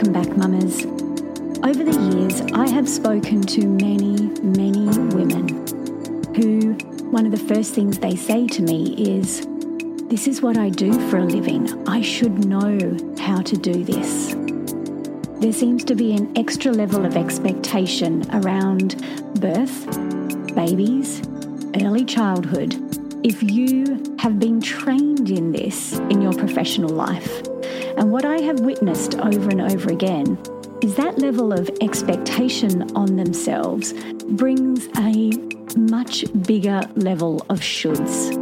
Welcome back, mamas. Over the years, I have spoken to many, many women who, one of the first things they say to me is, This is what I do for a living. I should know how to do this. There seems to be an extra level of expectation around birth, babies, early childhood. If you have been trained in this in your professional life, and what I have witnessed over and over again is that level of expectation on themselves brings a much bigger level of shoulds.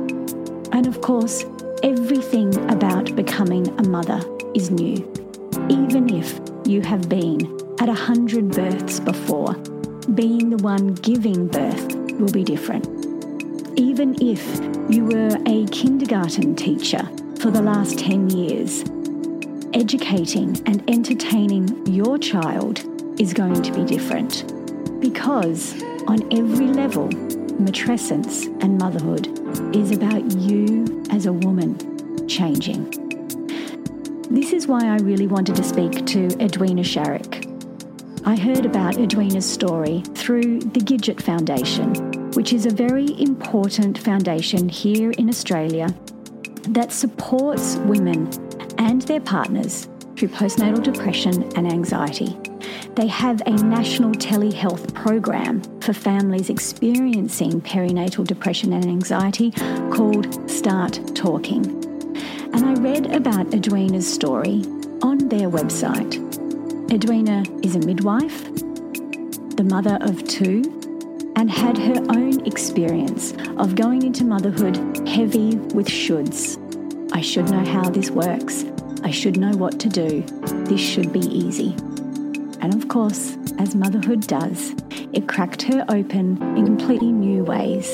And of course, everything about becoming a mother is new. Even if you have been at a hundred births before, being the one giving birth will be different. Even if you were a kindergarten teacher for the last 10 years, educating and entertaining your child is going to be different. Because on every level, matrescence and motherhood is about you as a woman changing. This is why I really wanted to speak to Edwina Sharrock. I heard about Edwina's story through the Gidget Foundation, which is a very important foundation here in Australia that supports women and their partners through postnatal depression and anxiety. They have a national telehealth program for families experiencing perinatal depression and anxiety called Start Talking. And I read about Edwina's story on their website. Edwina is a midwife, the mother of two, and had her own experience of going into motherhood heavy with shoulds. I should know how this works. I should know what to do. This should be easy. And of course, as motherhood does, it cracked her open in completely new ways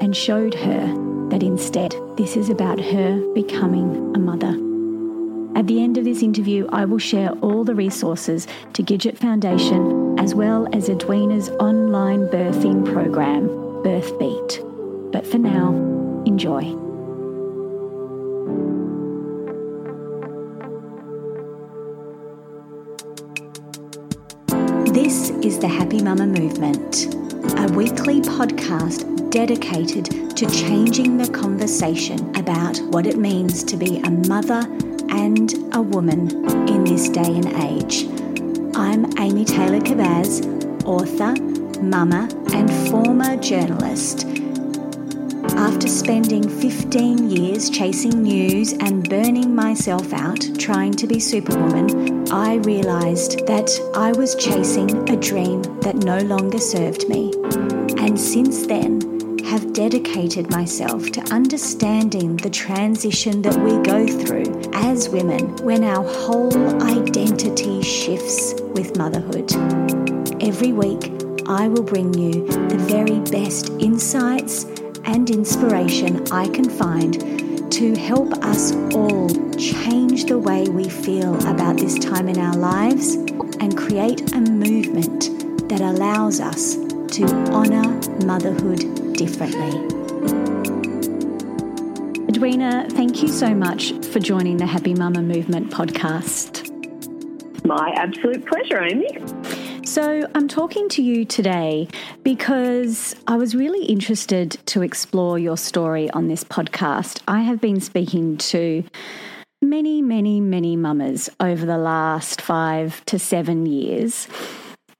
and showed her that instead, this is about her becoming a mother. At the end of this interview, I will share all the resources to Gidget Foundation as well as Edwina's online birthing program, BirthBeat. But for now, enjoy. Is the Happy Mama Movement, a weekly podcast dedicated to changing the conversation about what it means to be a mother and a woman in this day and age. I'm Amy Taylor Kabbaz, author, mama, and former journalist. After spending 15 years chasing news and burning myself out trying to be Superwoman, I realised that I was chasing a dream that no longer served me. And since then, have dedicated myself to understanding the transition that we go through as women when our whole identity shifts with motherhood. Every week, I will bring you the very best insights and inspiration I can find to help us all change the way we feel about this time in our lives and create a movement that allows us to honour motherhood differently. Edwina, thank you so much for joining the Happy Mama Movement podcast. My absolute pleasure, Amy. So, I'm talking to you today because I was really interested to explore your story on this podcast. I have been speaking to many, many, many mamas over the last five to seven years.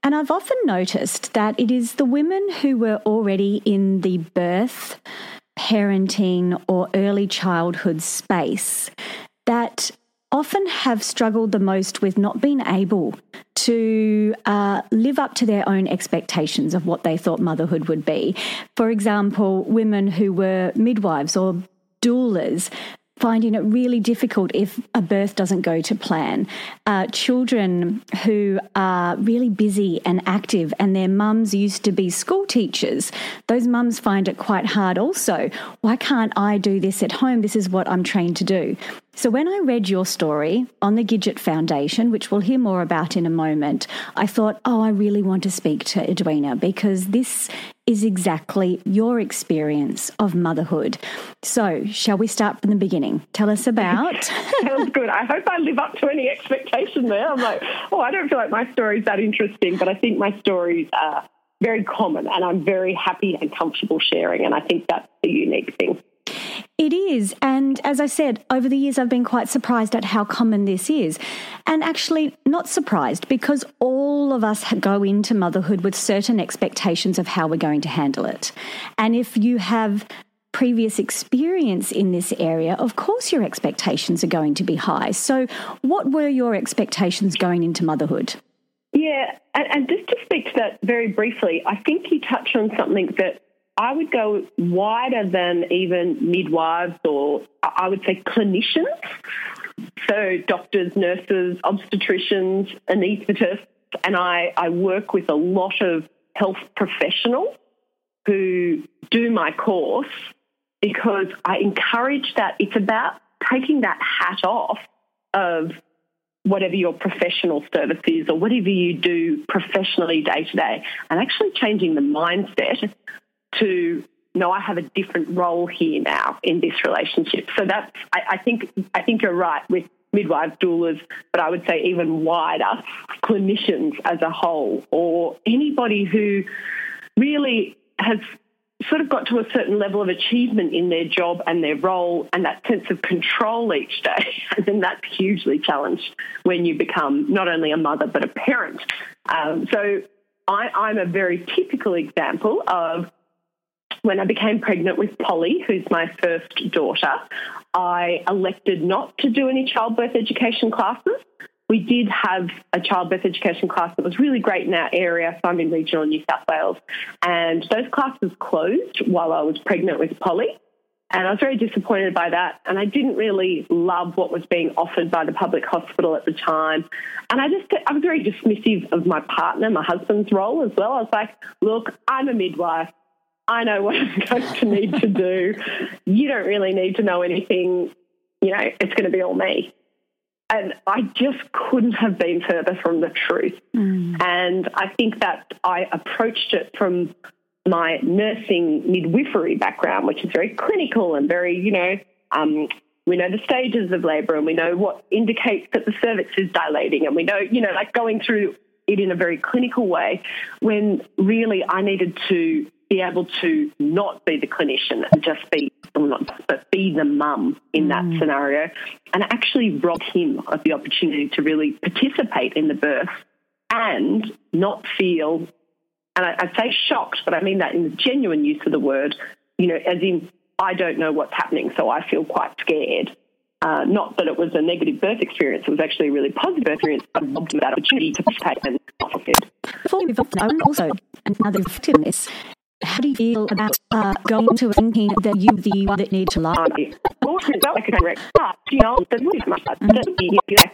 And I've often noticed that it is the women who were already in the birth, parenting, or early childhood space that often have struggled the most with not being able to uh, live up to their own expectations of what they thought motherhood would be. For example, women who were midwives or doulas finding it really difficult if a birth doesn't go to plan. Uh, children who are really busy and active, and their mums used to be school teachers, those mums find it quite hard also. Why can't I do this at home? This is what I'm trained to do. So, when I read your story on the Gidget Foundation, which we'll hear more about in a moment, I thought, oh, I really want to speak to Edwina because this is exactly your experience of motherhood. So, shall we start from the beginning? Tell us about. Sounds good. I hope I live up to any expectation there. I'm like, oh, I don't feel like my story is that interesting, but I think my stories are very common and I'm very happy and comfortable sharing. And I think that's the unique thing. It is. And as I said, over the years, I've been quite surprised at how common this is. And actually, not surprised because all of us go into motherhood with certain expectations of how we're going to handle it. And if you have previous experience in this area, of course your expectations are going to be high. So, what were your expectations going into motherhood? Yeah, and, and just to speak to that very briefly, I think you touch on something that I would go wider than even midwives or I would say clinicians. So, doctors, nurses, obstetricians, anaesthetists, and I, I work with a lot of health professionals who do my course because I encourage that it's about taking that hat off of whatever your professional service is or whatever you do professionally day to day and actually changing the mindset to no, I have a different role here now in this relationship. So that's I, I think I think you're right with midwives, doulas, but I would say even wider, clinicians as a whole, or anybody who really has sort of got to a certain level of achievement in their job and their role and that sense of control each day. And then that's hugely challenged when you become not only a mother but a parent. Um, so I, I'm a very typical example of when I became pregnant with Polly, who's my first daughter, I elected not to do any childbirth education classes. We did have a childbirth education class that was really great in our area. So I'm in regional New South Wales. And those classes closed while I was pregnant with Polly. And I was very disappointed by that. And I didn't really love what was being offered by the public hospital at the time. And I just, I was very dismissive of my partner, my husband's role as well. I was like, look, I'm a midwife. I know what I'm going to need to do. You don't really need to know anything. You know, it's going to be all me. And I just couldn't have been further from the truth. Mm. And I think that I approached it from my nursing midwifery background, which is very clinical and very, you know, um, we know the stages of labour and we know what indicates that the cervix is dilating and we know, you know, like going through it in a very clinical way when really I needed to be able to not be the clinician and just be, not, but be the mum in that mm. scenario, and actually rob him of the opportunity to really participate in the birth and not feel, and I, I say shocked, but I mean that in the genuine use of the word, you know, as in I don't know what's happening, so I feel quite scared. Uh, not that it was a negative birth experience, it was actually a really positive experience. I robbed him that opportunity to participate and Before we move on, I also another effectiveness how do you feel about uh, going to a thinking that you're the one that needs to lie? Well, I could correct, but you know, there's really much that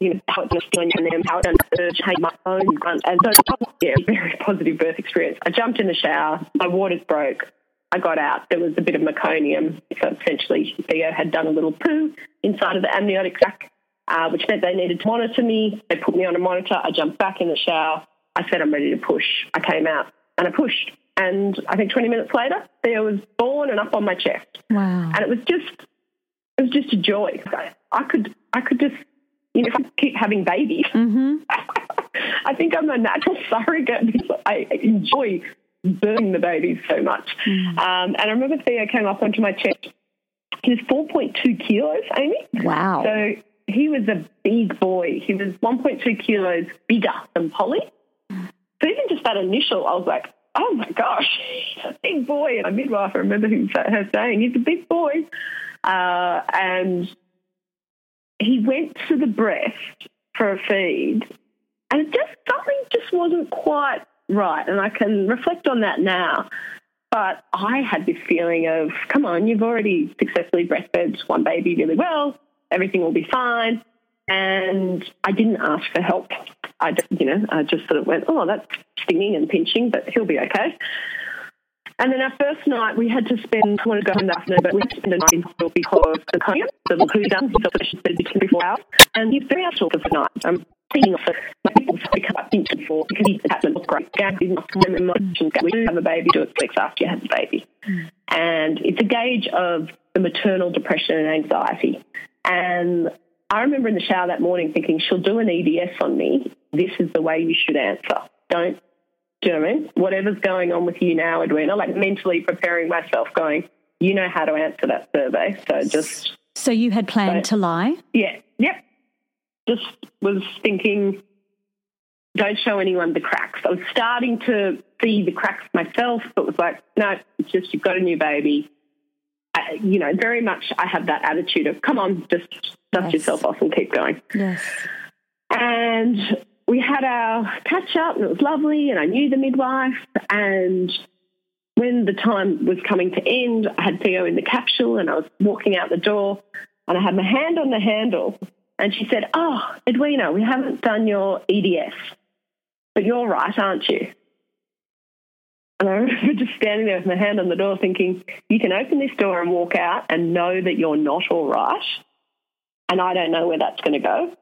you know, how it's feeling and then how it my own grunt. And so, yeah, very positive birth experience. I jumped in the shower, my waters broke. I got out. There was a bit of meconium. So essentially, Theo had done a little poo inside of the amniotic sac, uh, which meant they needed to monitor me. They put me on a monitor. I jumped back in the shower. I said, I'm ready to push. I came out and I pushed. And I think 20 minutes later, Theo was born and up on my chest. Wow. And it was just, it was just a joy. I, I could, I could just, you know, if I keep having babies, mm-hmm. I think I'm a natural surrogate because I enjoy birthing the babies so much. Mm. Um, and I remember Theo came up onto my chest. He was 4.2 kilos, Amy. Wow. So he was a big boy. He was 1.2 kilos bigger than Polly. So even just that initial, I was like, oh my gosh, a big boy. And my midwife, I remember her saying, he's a big boy. Uh, and he went to the breast for a feed, and it just something just wasn't quite right. And I can reflect on that now. But I had this feeling of, come on, you've already successfully breastfed one baby really well. Everything will be fine. And I didn't ask for help. I, you know, I just sort of went, oh, that's stinging and pinching, but he'll be okay. And then our first night, we had to spend, I wanted to go home that afternoon, but we had to spend the night in hospital because the cardiac, the who done his operation said between four hours. And he's very outdoor for the night. I'm thinking of it. My people come up into for because his attachment was great. Gag did not come in emotions. We do have a baby, do it weeks after you have the baby. And it's a gauge of the maternal depression and anxiety. And I remember in the shower that morning thinking, she'll do an EDS on me. This is the way you should answer. Don't do you know I mean? Whatever's going on with you now, Edwina, like mentally preparing myself, going, you know how to answer that survey. So just. So you had planned so, to lie? Yeah. Yep. Just was thinking, don't show anyone the cracks. I was starting to see the cracks myself, but was like, no, it's just you've got a new baby. I, you know, very much I have that attitude of, come on, just dust yes. yourself off and keep going. Yes. And we had our catch up and it was lovely and I knew the midwife and when the time was coming to end, I had Theo in the capsule and I was walking out the door and I had my hand on the handle and she said, Oh, Edwina, we haven't done your EDS, but you're right, aren't you? And I remember just standing there with my hand on the door thinking, you can open this door and walk out and know that you're not all right. And I don't know where that's going to go.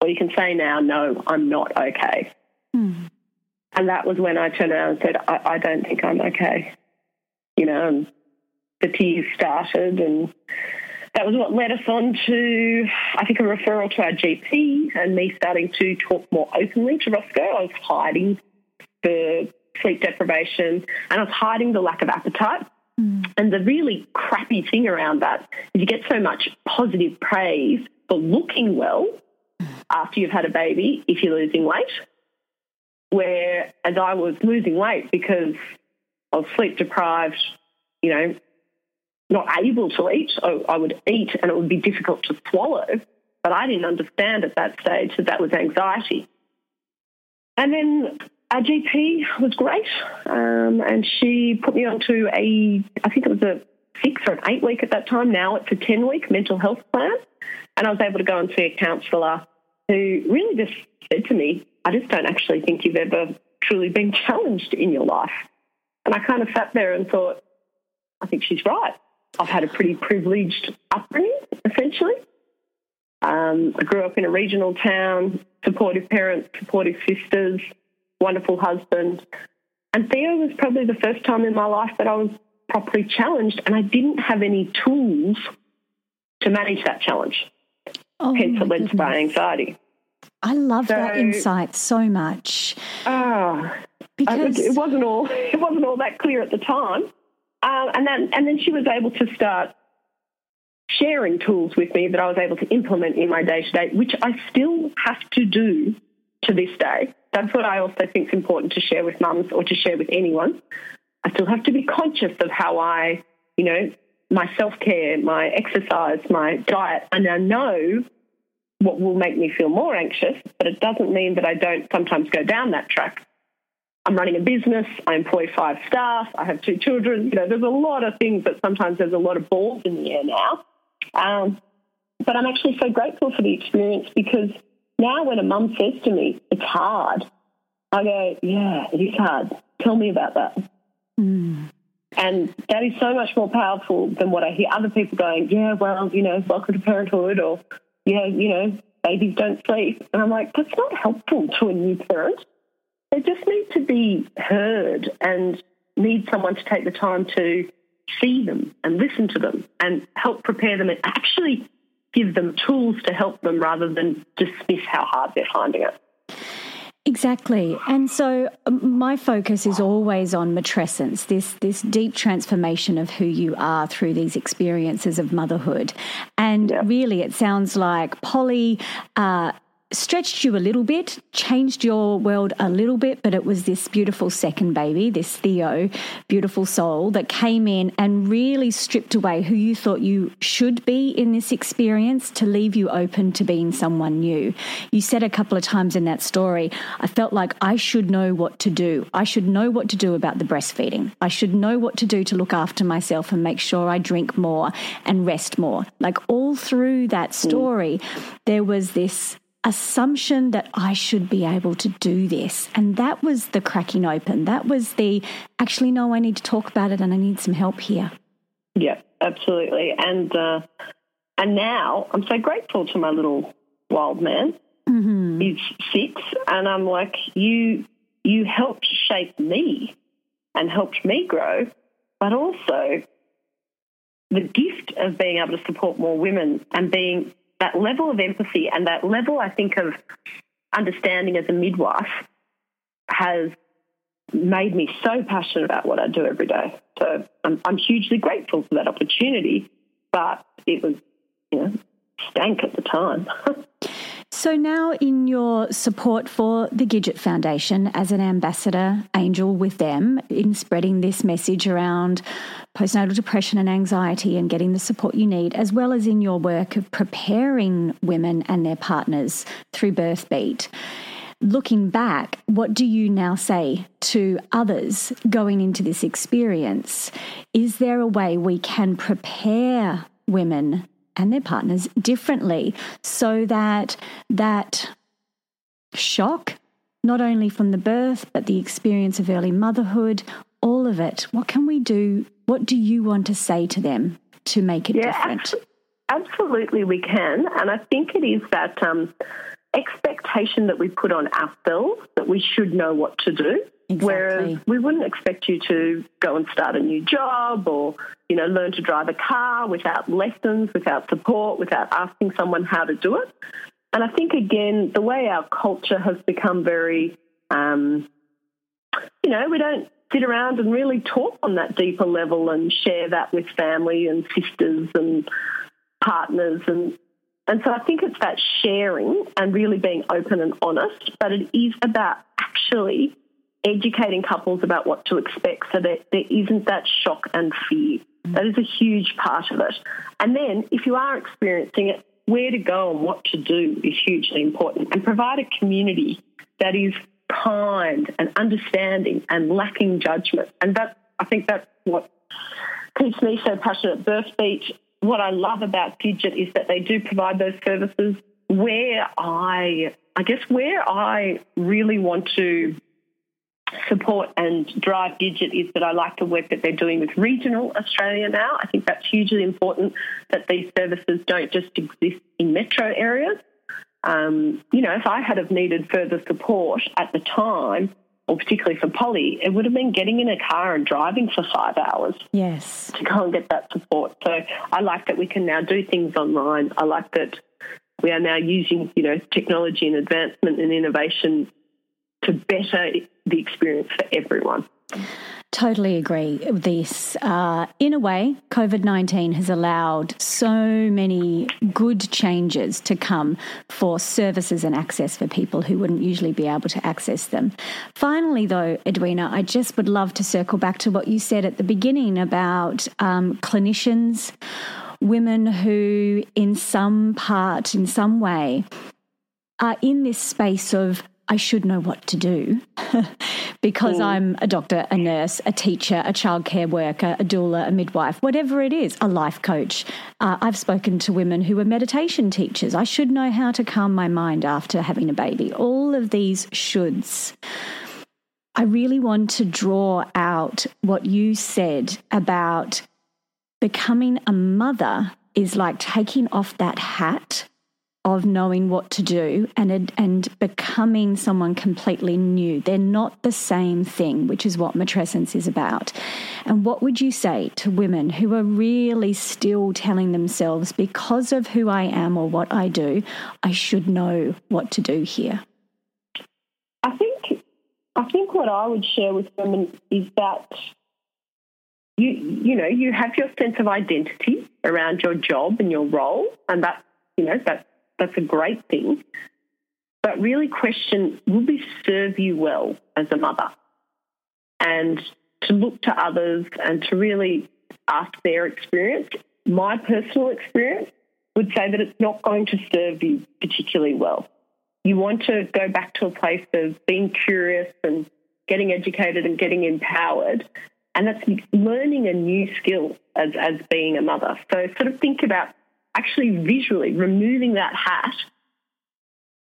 Or you can say now, no, I'm not okay. Mm. And that was when I turned around and said, I, I don't think I'm okay. You know, and the tears started and that was what led us on to, I think, a referral to our GP and me starting to talk more openly to Roscoe. I was hiding the sleep deprivation and I was hiding the lack of appetite. Mm. And the really crappy thing around that is you get so much positive praise for looking well after you've had a baby if you're losing weight. Whereas I was losing weight because I was sleep deprived, you know, not able to eat. So I would eat and it would be difficult to swallow. But I didn't understand at that stage that that was anxiety. And then our GP was great. Um, and she put me onto a, I think it was a six or an eight week at that time. Now it's a 10 week mental health plan. And I was able to go and see a counsellor who really just said to me, I just don't actually think you've ever truly been challenged in your life. And I kind of sat there and thought, I think she's right. I've had a pretty privileged upbringing, essentially. Um, I grew up in a regional town, supportive parents, supportive sisters, wonderful husband. And Theo was probably the first time in my life that I was properly challenged, and I didn't have any tools to manage that challenge. Oh, hence it led to my anxiety. I love so, that insight so much. Ah, because it wasn't all it wasn't all that clear at the time, um, and then and then she was able to start sharing tools with me that I was able to implement in my day to day, which I still have to do to this day. That's what I also think is important to share with mums or to share with anyone. I still have to be conscious of how I, you know, my self care, my exercise, my diet, and I know what will make me feel more anxious, but it doesn't mean that I don't sometimes go down that track. I'm running a business, I employ five staff, I have two children. You know, there's a lot of things that sometimes there's a lot of balls in the air now. Um, but I'm actually so grateful for the experience because now when a mum says to me, it's hard, I go, yeah, it is hard. Tell me about that. Mm. And that is so much more powerful than what I hear other people going, yeah, well, you know, welcome to parenthood or, yeah, you know, babies don't sleep. And I'm like, that's not helpful to a new parent. They just need to be heard and need someone to take the time to see them and listen to them and help prepare them and actually give them tools to help them rather than dismiss how hard they're finding it. Exactly. And so um, my focus is always on matrescence, this this deep transformation of who you are through these experiences of motherhood. And really it sounds like Polly uh, stretched you a little bit, changed your world a little bit, but it was this beautiful second baby, this Theo, beautiful soul that came in and really stripped away who you thought you should be in this experience to leave you open to being someone new. You said a couple of times in that story, I felt like I should know what to do. I should know what to do about the breastfeeding. I should know what to do to look after myself and make sure I drink more and rest more. Like all through that story, there was this assumption that I should be able to do this. And that was the cracking open. That was the actually, no, I need to talk about it and I need some help here. Yeah, absolutely. And uh, and now I'm so grateful to my little wild man. Mm-hmm. He's six, and I'm like, you you helped shape me and helped me grow, but also the gift of being able to support more women and being that level of empathy and that level, I think, of understanding as a midwife has made me so passionate about what I do every day. So I'm, I'm hugely grateful for that opportunity, but it was, you know, stank at the time. So, now in your support for the Gidget Foundation as an ambassador angel with them in spreading this message around postnatal depression and anxiety and getting the support you need, as well as in your work of preparing women and their partners through Birthbeat. Looking back, what do you now say to others going into this experience? Is there a way we can prepare women and their partners differently so that that shock not only from the birth but the experience of early motherhood all of it what can we do? What do you want to say to them to make it yeah, different? absolutely we can. And i think it is that um, expectation that we put on ourselves that we should know what to do Exactly. Whereas we wouldn't expect you to go and start a new job or, you know, learn to drive a car without lessons, without support, without asking someone how to do it. And I think, again, the way our culture has become very, um, you know, we don't sit around and really talk on that deeper level and share that with family and sisters and partners and and so I think it's that sharing and really being open and honest, but it is about actually educating couples about what to expect so that there isn't that shock and fear. That is a huge part of it. And then if you are experiencing it, where to go and what to do is hugely important. And provide a community that is kind and understanding and lacking judgment. And that I think that's what keeps me so passionate. Birthbeat, what I love about Gidget is that they do provide those services where I I guess where I really want to support and drive Gidget is that I like the work that they're doing with regional Australia now. I think that's hugely important that these services don't just exist in metro areas. Um, you know, if I had have needed further support at the time, or particularly for Polly, it would have been getting in a car and driving for five hours. Yes. To go and get that support. So I like that we can now do things online. I like that we are now using, you know, technology and advancement and innovation to better the experience for everyone. Totally agree with this. Uh, in a way, COVID 19 has allowed so many good changes to come for services and access for people who wouldn't usually be able to access them. Finally, though, Edwina, I just would love to circle back to what you said at the beginning about um, clinicians, women who, in some part, in some way, are in this space of I should know what to do because mm. I'm a doctor, a nurse, a teacher, a childcare worker, a doula, a midwife, whatever it is, a life coach. Uh, I've spoken to women who are meditation teachers. I should know how to calm my mind after having a baby. All of these shoulds. I really want to draw out what you said about becoming a mother is like taking off that hat of knowing what to do and and becoming someone completely new. They're not the same thing, which is what matrescence is about. And what would you say to women who are really still telling themselves because of who I am or what I do, I should know what to do here? I think I think what I would share with women is that you you know you have your sense of identity around your job and your role, and that you know that that's a great thing. But really, question will this serve you well as a mother, and to look to others and to really ask their experience. My personal experience would say that it's not going to serve you particularly well. You want to go back to a place of being curious and getting educated and getting empowered. And that's learning a new skill as, as being a mother. So sort of think about actually visually removing that hat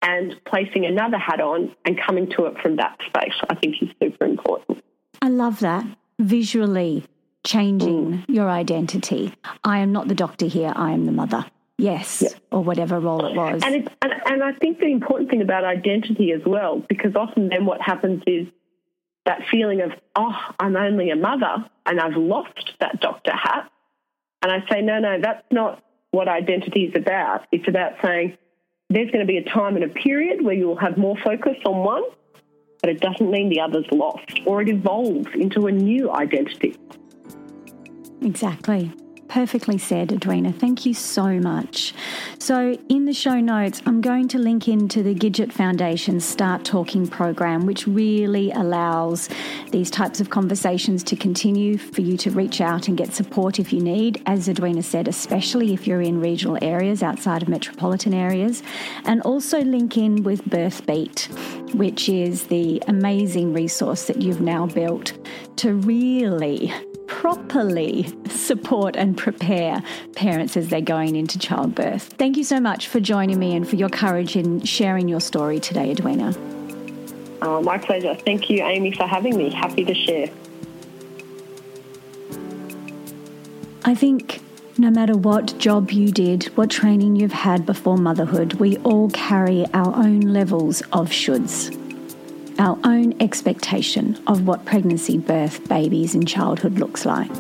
and placing another hat on and coming to it from that space, I think is super important. I love that. Visually changing mm. your identity. I am not the doctor here, I am the mother. Yes, yeah. or whatever role it was. And, and, and I think the important thing about identity as well, because often then what happens is that feeling of, oh, I'm only a mother and I've lost that doctor hat. And I say, no, no, that's not what identity is about. It's about saying there's going to be a time and a period where you'll have more focus on one, but it doesn't mean the other's lost or it evolves into a new identity. Exactly. Perfectly said, Edwina. Thank you so much. So, in the show notes, I'm going to link into the Gidget Foundation's Start Talking program, which really allows these types of conversations to continue for you to reach out and get support if you need, as Edwina said, especially if you're in regional areas outside of metropolitan areas. And also link in with Birthbeat, which is the amazing resource that you've now built to really properly support and prepare parents as they're going into childbirth. Thank you so much for joining me and for your courage in sharing your story today, Edwina. Oh, my pleasure. Thank you, Amy, for having me. Happy to share. I think no matter what job you did, what training you've had before motherhood, we all carry our own levels of shoulds our own expectation of what pregnancy, birth, babies, and childhood looks like.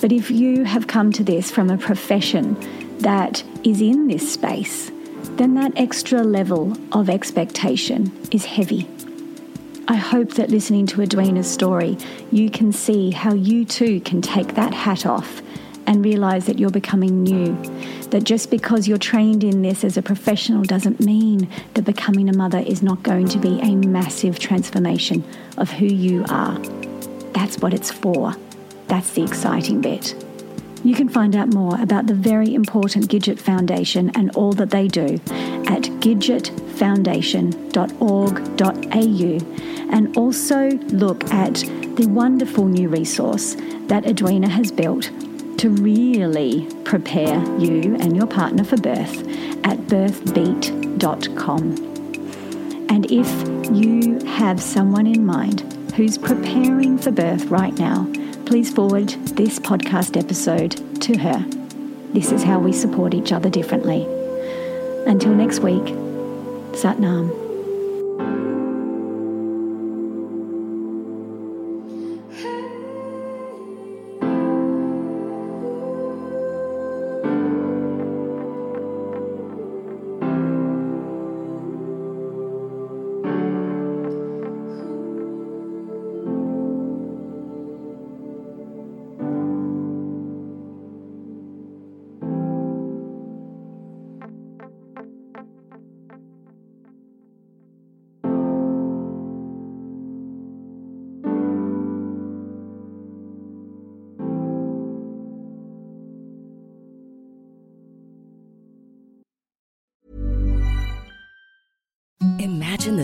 But if you have come to this from a profession that is in this space, then that extra level of expectation is heavy. I hope that listening to Edwina's story, you can see how you too can take that hat off and realize that you're becoming new. That just because you're trained in this as a professional doesn't mean that becoming a mother is not going to be a massive transformation of who you are. That's what it's for. That's the exciting bit. You can find out more about the very important Gidget Foundation and all that they do at gidgetfoundation.org.au and also look at the wonderful new resource that Edwina has built to really prepare you and your partner for birth at birthbeat.com. And if you have someone in mind who's preparing for birth right now, please forward this podcast episode to her. This is how we support each other differently. Until next week, Satnam. Imagine